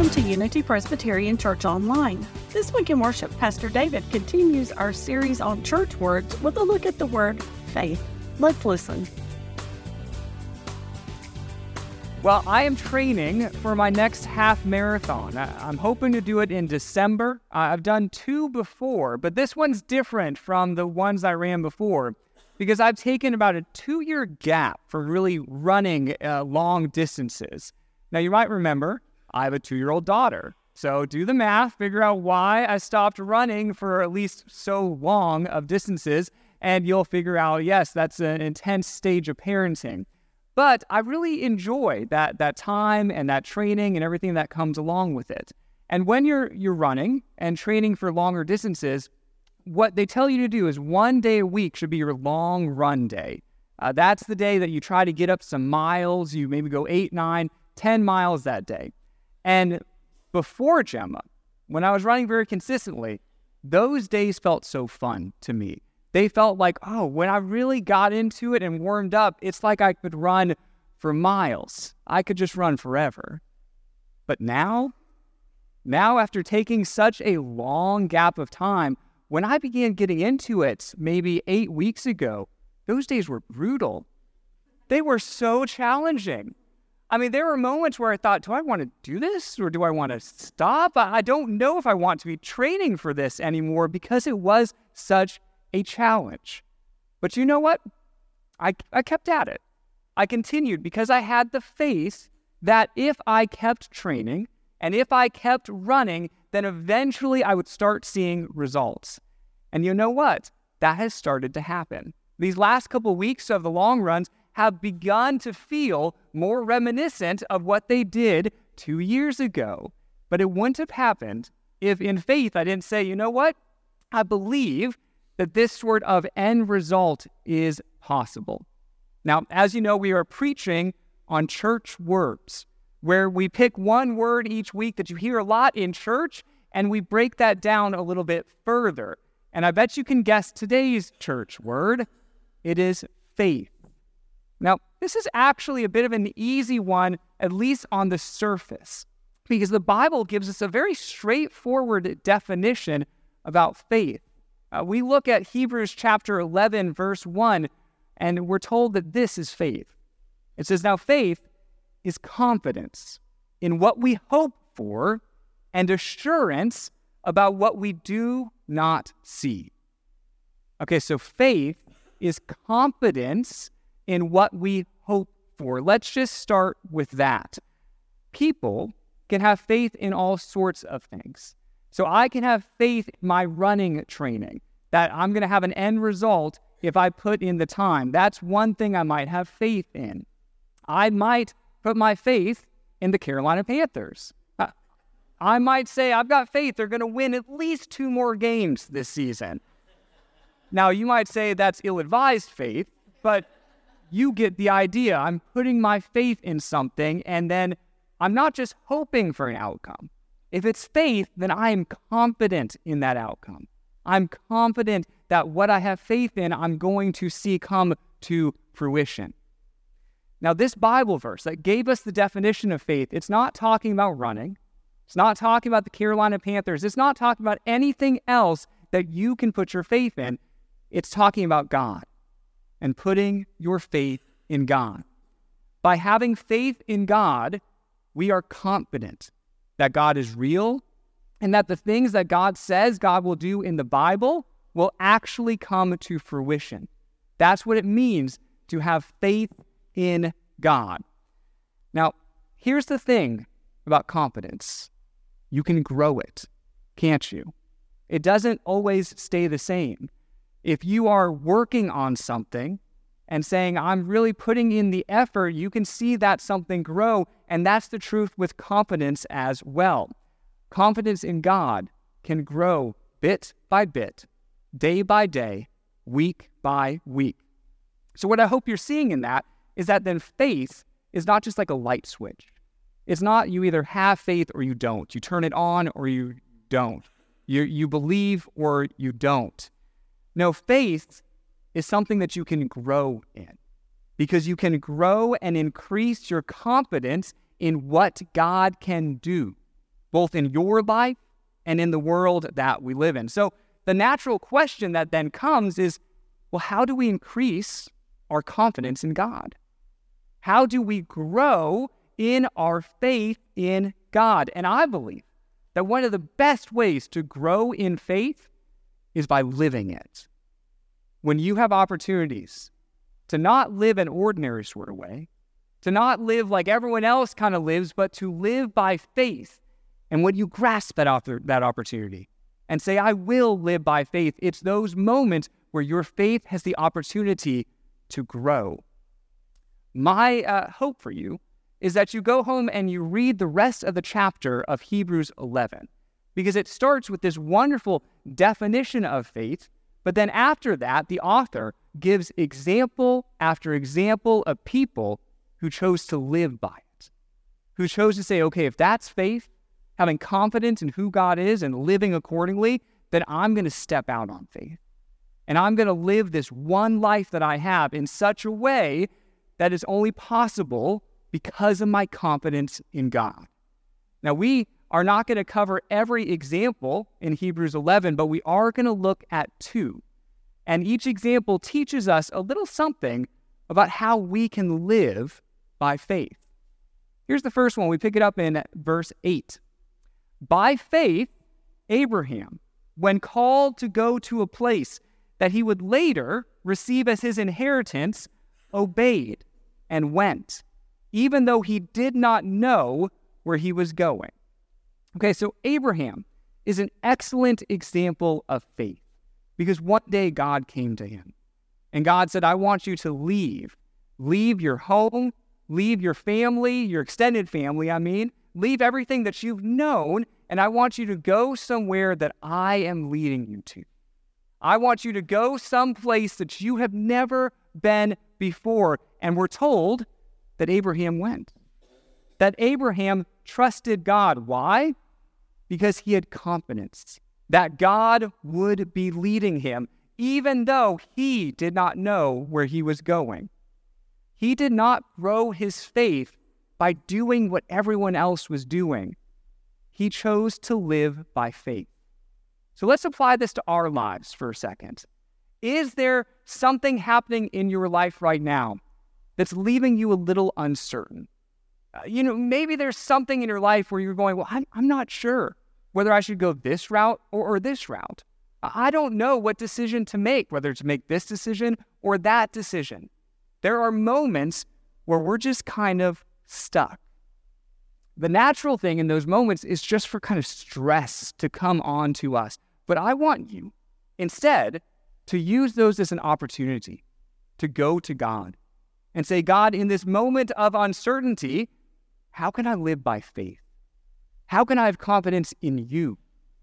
Welcome to Unity Presbyterian Church Online. This week in worship, Pastor David continues our series on church words with a look at the word faith. Let's listen. Well, I am training for my next half marathon. I'm hoping to do it in December. I've done two before, but this one's different from the ones I ran before because I've taken about a two year gap from really running uh, long distances. Now, you might remember I have a two year old daughter. So do the math, figure out why I stopped running for at least so long of distances, and you'll figure out, yes, that's an intense stage of parenting. But I really enjoy that that time and that training and everything that comes along with it. And when you're you're running and training for longer distances, what they tell you to do is one day a week should be your long run day. Uh, that's the day that you try to get up some miles. You maybe go eight, nine, ten miles that day. And before Gemma, when I was running very consistently, those days felt so fun to me. They felt like, oh, when I really got into it and warmed up, it's like I could run for miles. I could just run forever. But now, now after taking such a long gap of time, when I began getting into it maybe eight weeks ago, those days were brutal. They were so challenging. I mean, there were moments where I thought, do I want to do this or do I want to stop? I don't know if I want to be training for this anymore because it was such a challenge. But you know what? I, I kept at it. I continued because I had the faith that if I kept training and if I kept running, then eventually I would start seeing results. And you know what? That has started to happen. These last couple weeks of the long runs have begun to feel more reminiscent of what they did two years ago. But it wouldn't have happened if, in faith, I didn't say, you know what? I believe that this sort of end result is possible. Now, as you know, we are preaching on church words, where we pick one word each week that you hear a lot in church and we break that down a little bit further. And I bet you can guess today's church word. It is faith. Now, this is actually a bit of an easy one, at least on the surface, because the Bible gives us a very straightforward definition about faith. Uh, we look at Hebrews chapter 11, verse 1, and we're told that this is faith. It says, Now faith is confidence in what we hope for and assurance about what we do not see. Okay, so faith is confidence in what we hope for. Let's just start with that. People can have faith in all sorts of things. So I can have faith in my running training that I'm going to have an end result if I put in the time. That's one thing I might have faith in. I might put my faith in the Carolina Panthers. Uh, I might say, I've got faith they're going to win at least two more games this season. Now, you might say that's ill advised faith, but you get the idea. I'm putting my faith in something, and then I'm not just hoping for an outcome. If it's faith, then I am confident in that outcome. I'm confident that what I have faith in, I'm going to see come to fruition. Now, this Bible verse that gave us the definition of faith, it's not talking about running. It's not talking about the Carolina Panthers. It's not talking about anything else that you can put your faith in. It's talking about God and putting your faith in God. By having faith in God, we are confident that God is real and that the things that God says God will do in the Bible will actually come to fruition. That's what it means to have faith in God. Now, here's the thing about confidence you can grow it, can't you? It doesn't always stay the same. If you are working on something and saying, I'm really putting in the effort, you can see that something grow. And that's the truth with confidence as well. Confidence in God can grow bit by bit, day by day, week by week. So, what I hope you're seeing in that is that then faith is not just like a light switch. It's not you either have faith or you don't. You turn it on or you don't. You, you believe or you don't. No, faith is something that you can grow in because you can grow and increase your confidence in what God can do. both in your life and in the world that we live in. So, the natural question that then comes is well, how do we increase our confidence in God? How do we grow in our faith in God? And I believe that one of the best ways to grow in faith is by living it. When you have opportunities to not live an ordinary sort of way, to not live like everyone else kind of lives, but to live by faith. And when you grasp that, that opportunity and say, I will live by faith, it's those moments where your faith has the opportunity to grow. My uh, hope for you is that you go home and you read the rest of the chapter of Hebrews 11, because it starts with this wonderful definition of faith. But then after that, the author gives example after example of people who chose to live by it, who chose to say, okay, if that's faith, having confidence in who God is and living accordingly, then I'm going to step out on faith. And I'm going to live this one life that I have in such a way that is only possible because of my confidence in God. Now, we are not going to cover every example in Hebrews 11, but we are going to look at two. And each example teaches us a little something about how we can live by faith. Here's the first one. We pick it up in verse 8. By faith, Abraham, when called to go to a place that he would later receive as his inheritance, obeyed and went, even though he did not know where he was going. Okay, so Abraham is an excellent example of faith because one day God came to him and God said, I want you to leave. Leave your home, leave your family, your extended family, I mean, leave everything that you've known, and I want you to go somewhere that I am leading you to. I want you to go someplace that you have never been before. And we're told that Abraham went, that Abraham trusted God. Why? Because he had confidence that God would be leading him, even though he did not know where he was going. He did not grow his faith by doing what everyone else was doing. He chose to live by faith. So let's apply this to our lives for a second. Is there something happening in your life right now that's leaving you a little uncertain? Uh, you know, maybe there's something in your life where you're going, well, I'm, I'm not sure whether I should go this route or, or this route. I don't know what decision to make, whether to make this decision or that decision. There are moments where we're just kind of stuck. The natural thing in those moments is just for kind of stress to come on to us. But I want you instead to use those as an opportunity to go to God and say, God, in this moment of uncertainty, how can I live by faith? How can I have confidence in you?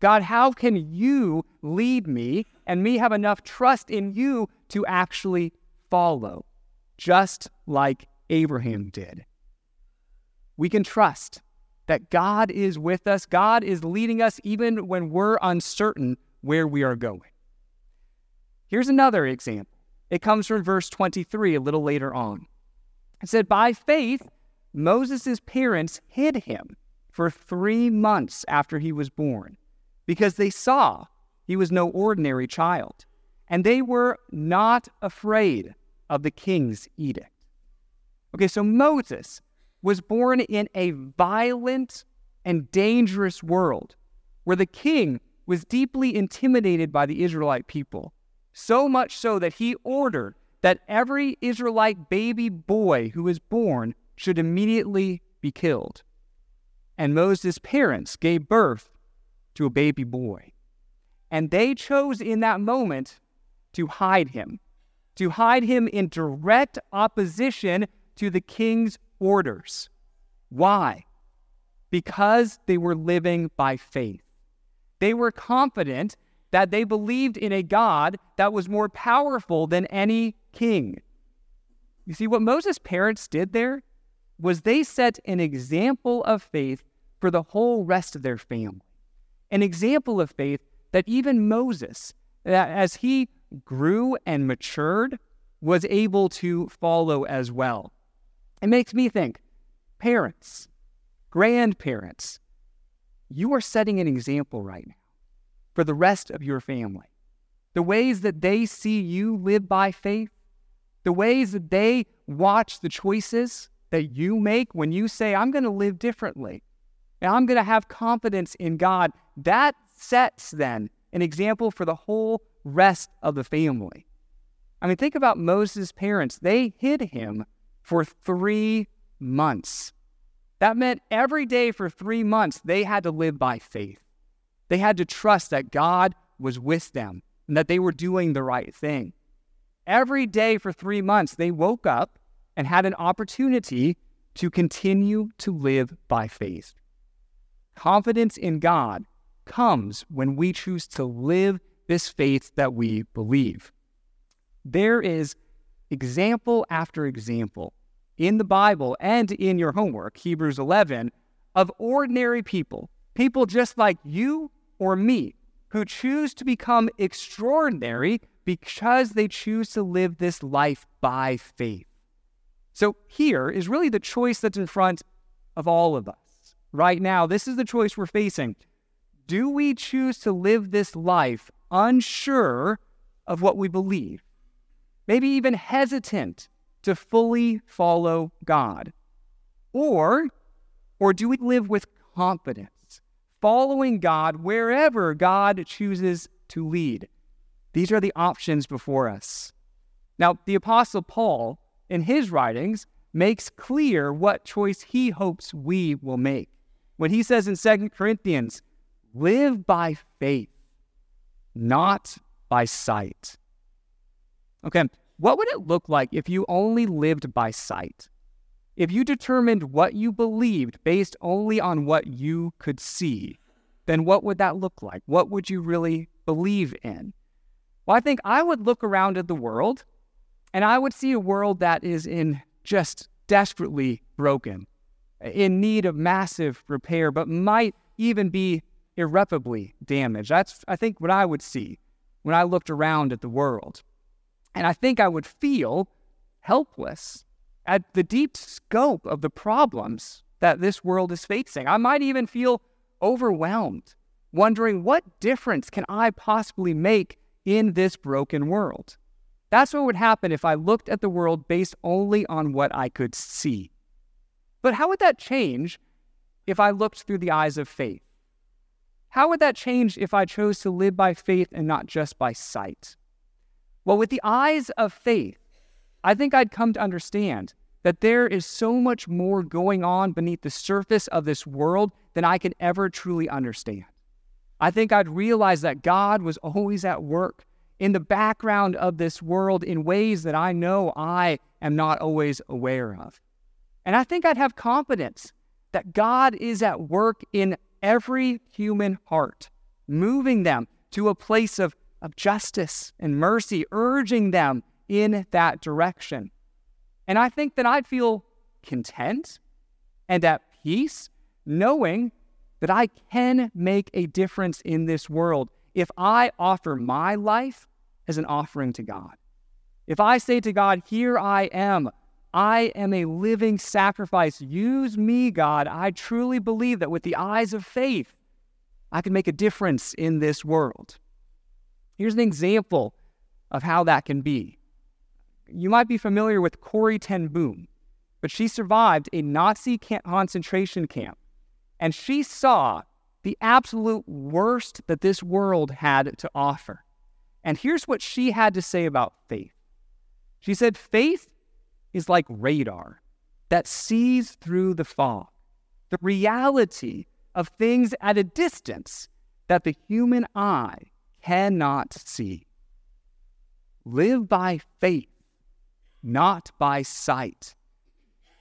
God, how can you lead me and me have enough trust in you to actually follow, just like Abraham did? We can trust that God is with us. God is leading us even when we're uncertain where we are going. Here's another example. It comes from verse 23, a little later on. It said, By faith, Moses' parents hid him for three months after he was born because they saw he was no ordinary child, and they were not afraid of the king's edict. Okay, so Moses was born in a violent and dangerous world where the king was deeply intimidated by the Israelite people, so much so that he ordered that every Israelite baby boy who was born should immediately be killed. And Moses' parents gave birth to a baby boy. And they chose in that moment to hide him, to hide him in direct opposition to the king's orders. Why? Because they were living by faith. They were confident that they believed in a God that was more powerful than any king. You see, what Moses' parents did there was they set an example of faith for the whole rest of their family. An example of faith that even Moses, as he grew and matured, was able to follow as well. It makes me think parents, grandparents, you are setting an example right now for the rest of your family. The ways that they see you live by faith, the ways that they watch the choices that you make when you say, I'm going to live differently, and I'm going to have confidence in God, that sets then an example for the whole rest of the family. I mean, think about Moses' parents. They hid him for three months. That meant every day for three months, they had to live by faith. They had to trust that God was with them and that they were doing the right thing. Every day for three months, they woke up and had an opportunity to continue to live by faith. Confidence in God comes when we choose to live this faith that we believe. There is example after example in the Bible and in your homework, Hebrews 11, of ordinary people, people just like you or me, who choose to become extraordinary because they choose to live this life by faith. So here is really the choice that's in front of all of us. Right now, this is the choice we're facing. Do we choose to live this life unsure of what we believe? Maybe even hesitant to fully follow God? Or, or do we live with confidence, following God wherever God chooses to lead? These are the options before us. Now, the Apostle Paul, in his writings, makes clear what choice he hopes we will make. When he says in 2 Corinthians, live by faith, not by sight. Okay, what would it look like if you only lived by sight? If you determined what you believed based only on what you could see, then what would that look like? What would you really believe in? Well, I think I would look around at the world and I would see a world that is in just desperately broken, in need of massive repair, but might even be irreparably damaged. That's, I think, what I would see when I looked around at the world. And I think I would feel helpless at the deep scope of the problems that this world is facing. I might even feel overwhelmed, wondering what difference can I possibly make in this broken world? That's what would happen if I looked at the world based only on what I could see. But how would that change if I looked through the eyes of faith? How would that change if I chose to live by faith and not just by sight? Well, with the eyes of faith, I think I'd come to understand that there is so much more going on beneath the surface of this world than I can ever truly understand. I think I'd realize that God was always at work in the background of this world in ways that I know I am not always aware of. And I think I'd have confidence that God is at work in every human heart, moving them to a place of of justice and mercy, urging them in that direction. And I think that I'd feel content and at peace knowing that I can make a difference in this world if I offer my life as an offering to God. If I say to God, Here I am, I am a living sacrifice. Use me, God. I truly believe that with the eyes of faith, I can make a difference in this world. Here's an example of how that can be. You might be familiar with Corrie ten Boom, but she survived a Nazi concentration camp, and she saw the absolute worst that this world had to offer. And here's what she had to say about faith. She said, Faith is like radar that sees through the fog, the reality of things at a distance that the human eye cannot see. Live by faith, not by sight.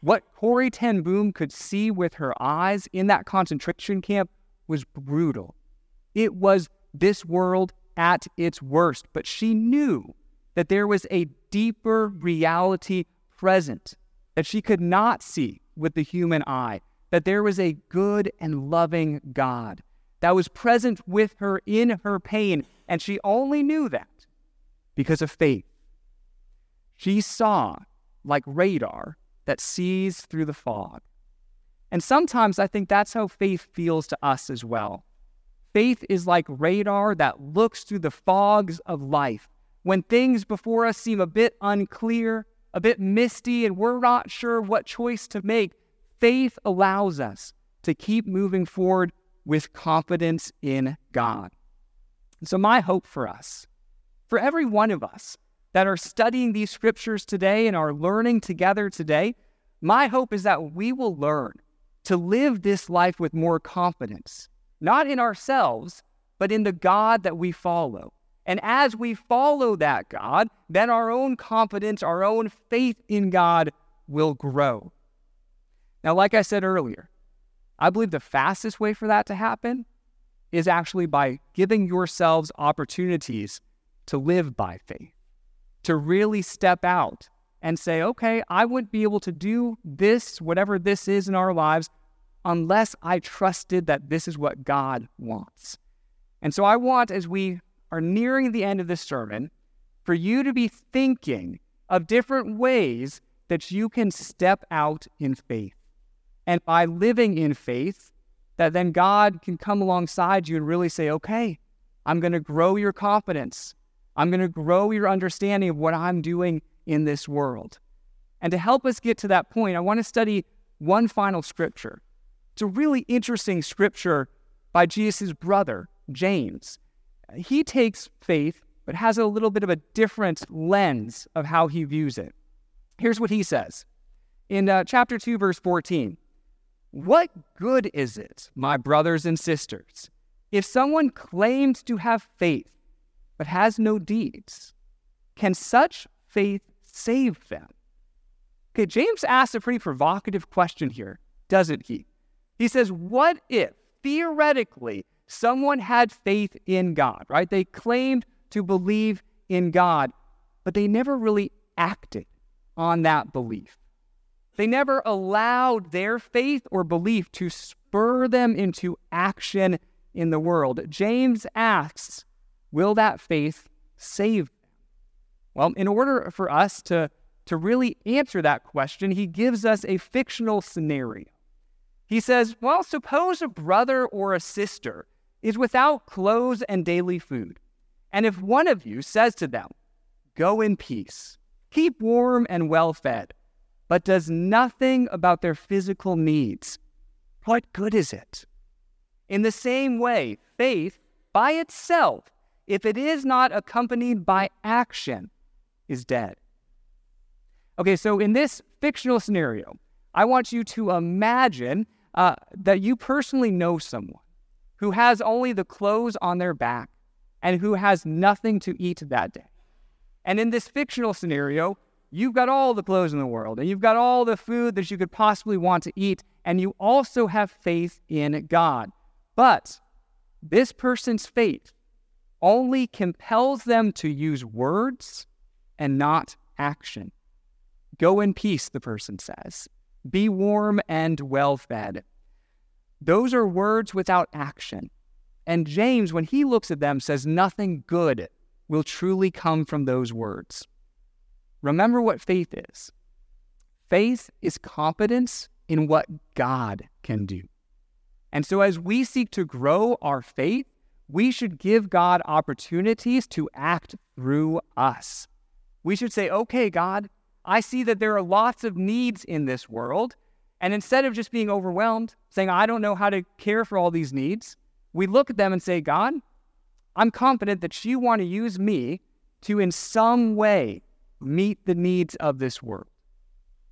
What Corrie ten Boom could see with her eyes in that concentration camp was brutal. It was this world at its worst, but she knew that there was a deeper reality present that she could not see with the human eye, that there was a good and loving God that was present with her in her pain, and she only knew that because of faith. She saw like radar that sees through the fog. And sometimes I think that's how faith feels to us as well. Faith is like radar that looks through the fogs of life. When things before us seem a bit unclear, a bit misty, and we're not sure what choice to make, faith allows us to keep moving forward with confidence in God. And so, my hope for us, for every one of us that are studying these scriptures today and are learning together today, my hope is that we will learn to live this life with more confidence, not in ourselves, but in the God that we follow. And as we follow that God, then our own confidence, our own faith in God will grow. Now, like I said earlier, I believe the fastest way for that to happen is actually by giving yourselves opportunities to live by faith, to really step out and say, okay, I wouldn't be able to do this, whatever this is in our lives, unless I trusted that this is what God wants. And so I want, as we are nearing the end of this sermon, for you to be thinking of different ways that you can step out in faith. And by living in faith, that then God can come alongside you and really say, okay, I'm going to grow your confidence. I'm going to grow your understanding of what I'm doing in this world. And to help us get to that point, I want to study one final scripture. It's a really interesting scripture by Jesus' brother, James. He takes faith, but has a little bit of a different lens of how he views it. Here's what he says in uh, chapter 2, verse 14 What good is it, my brothers and sisters, if someone claims to have faith but has no deeds? Can such faith save them? Okay, James asks a pretty provocative question here, doesn't he? He says, What if, theoretically, someone had faith in God, right? They claimed to believe in God, but they never really acted on that belief. They never allowed their faith or belief to spur them into action in the world. James asks, Will that faith save them? Well, in order for us to, to really answer that question, he gives us a fictional scenario. He says, Well, suppose a brother or a sister is without clothes and daily food. And if one of you says to them, Go in peace, keep warm and well fed, but does nothing about their physical needs, what good is it? In the same way, faith by itself, if it is not accompanied by action, is dead. Okay, so in this fictional scenario, I want you to imagine uh, that you personally know someone who has only the clothes on their back and who has nothing to eat that day. And in this fictional scenario, you've got all the clothes in the world and you've got all the food that you could possibly want to eat, and you also have faith in God. But this person's faith only compels them to use words and not action. Go in peace, the person says. Be warm and well fed. Those are words without action. And James, when he looks at them, says nothing good will truly come from those words. Remember what faith is faith is confidence in what God can do. And so, as we seek to grow our faith, we should give God opportunities to act through us. We should say, okay, God, I see that there are lots of needs in this world. And instead of just being overwhelmed, saying, I don't know how to care for all these needs, we look at them and say, God, I'm confident that you want to use me to, in some way, meet the needs of this world.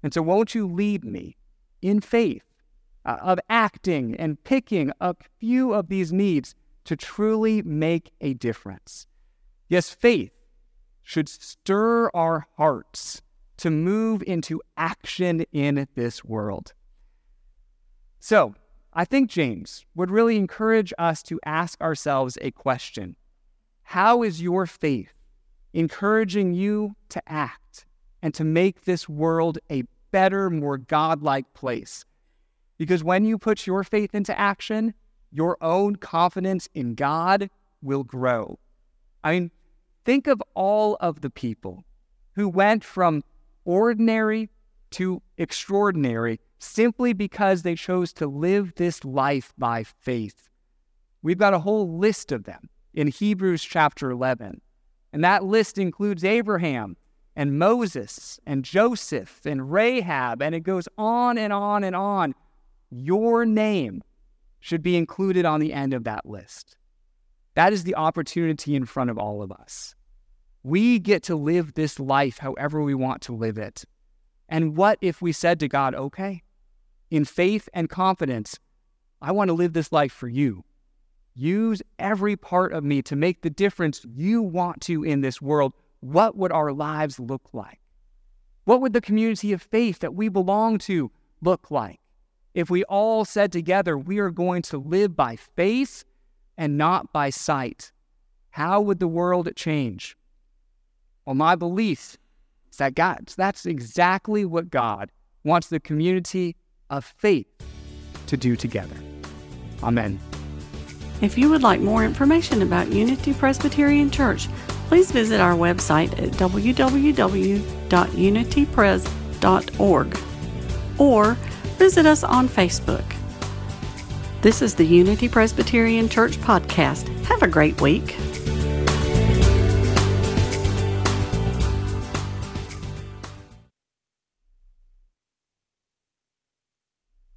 And so, won't you lead me in faith uh, of acting and picking a few of these needs to truly make a difference? Yes, faith should stir our hearts to move into action in this world. So, I think James would really encourage us to ask ourselves a question How is your faith encouraging you to act and to make this world a better, more godlike place? Because when you put your faith into action, your own confidence in God will grow. I mean, think of all of the people who went from ordinary to extraordinary simply because they chose to live this life by faith. We've got a whole list of them in Hebrews chapter 11. And that list includes Abraham and Moses and Joseph and Rahab, and it goes on and on and on. Your name should be included on the end of that list. That is the opportunity in front of all of us. We get to live this life however we want to live it. And what if we said to God, okay, in faith and confidence, I want to live this life for you. Use every part of me to make the difference you want to in this world. What would our lives look like? What would the community of faith that we belong to look like if we all said together, we are going to live by faith and not by sight? How would the world change? Well, my belief is that God, that's exactly what God wants the community of faith to do together. Amen. If you would like more information about Unity Presbyterian Church, please visit our website at www.unitypres.org or visit us on Facebook. This is the Unity Presbyterian Church podcast. Have a great week.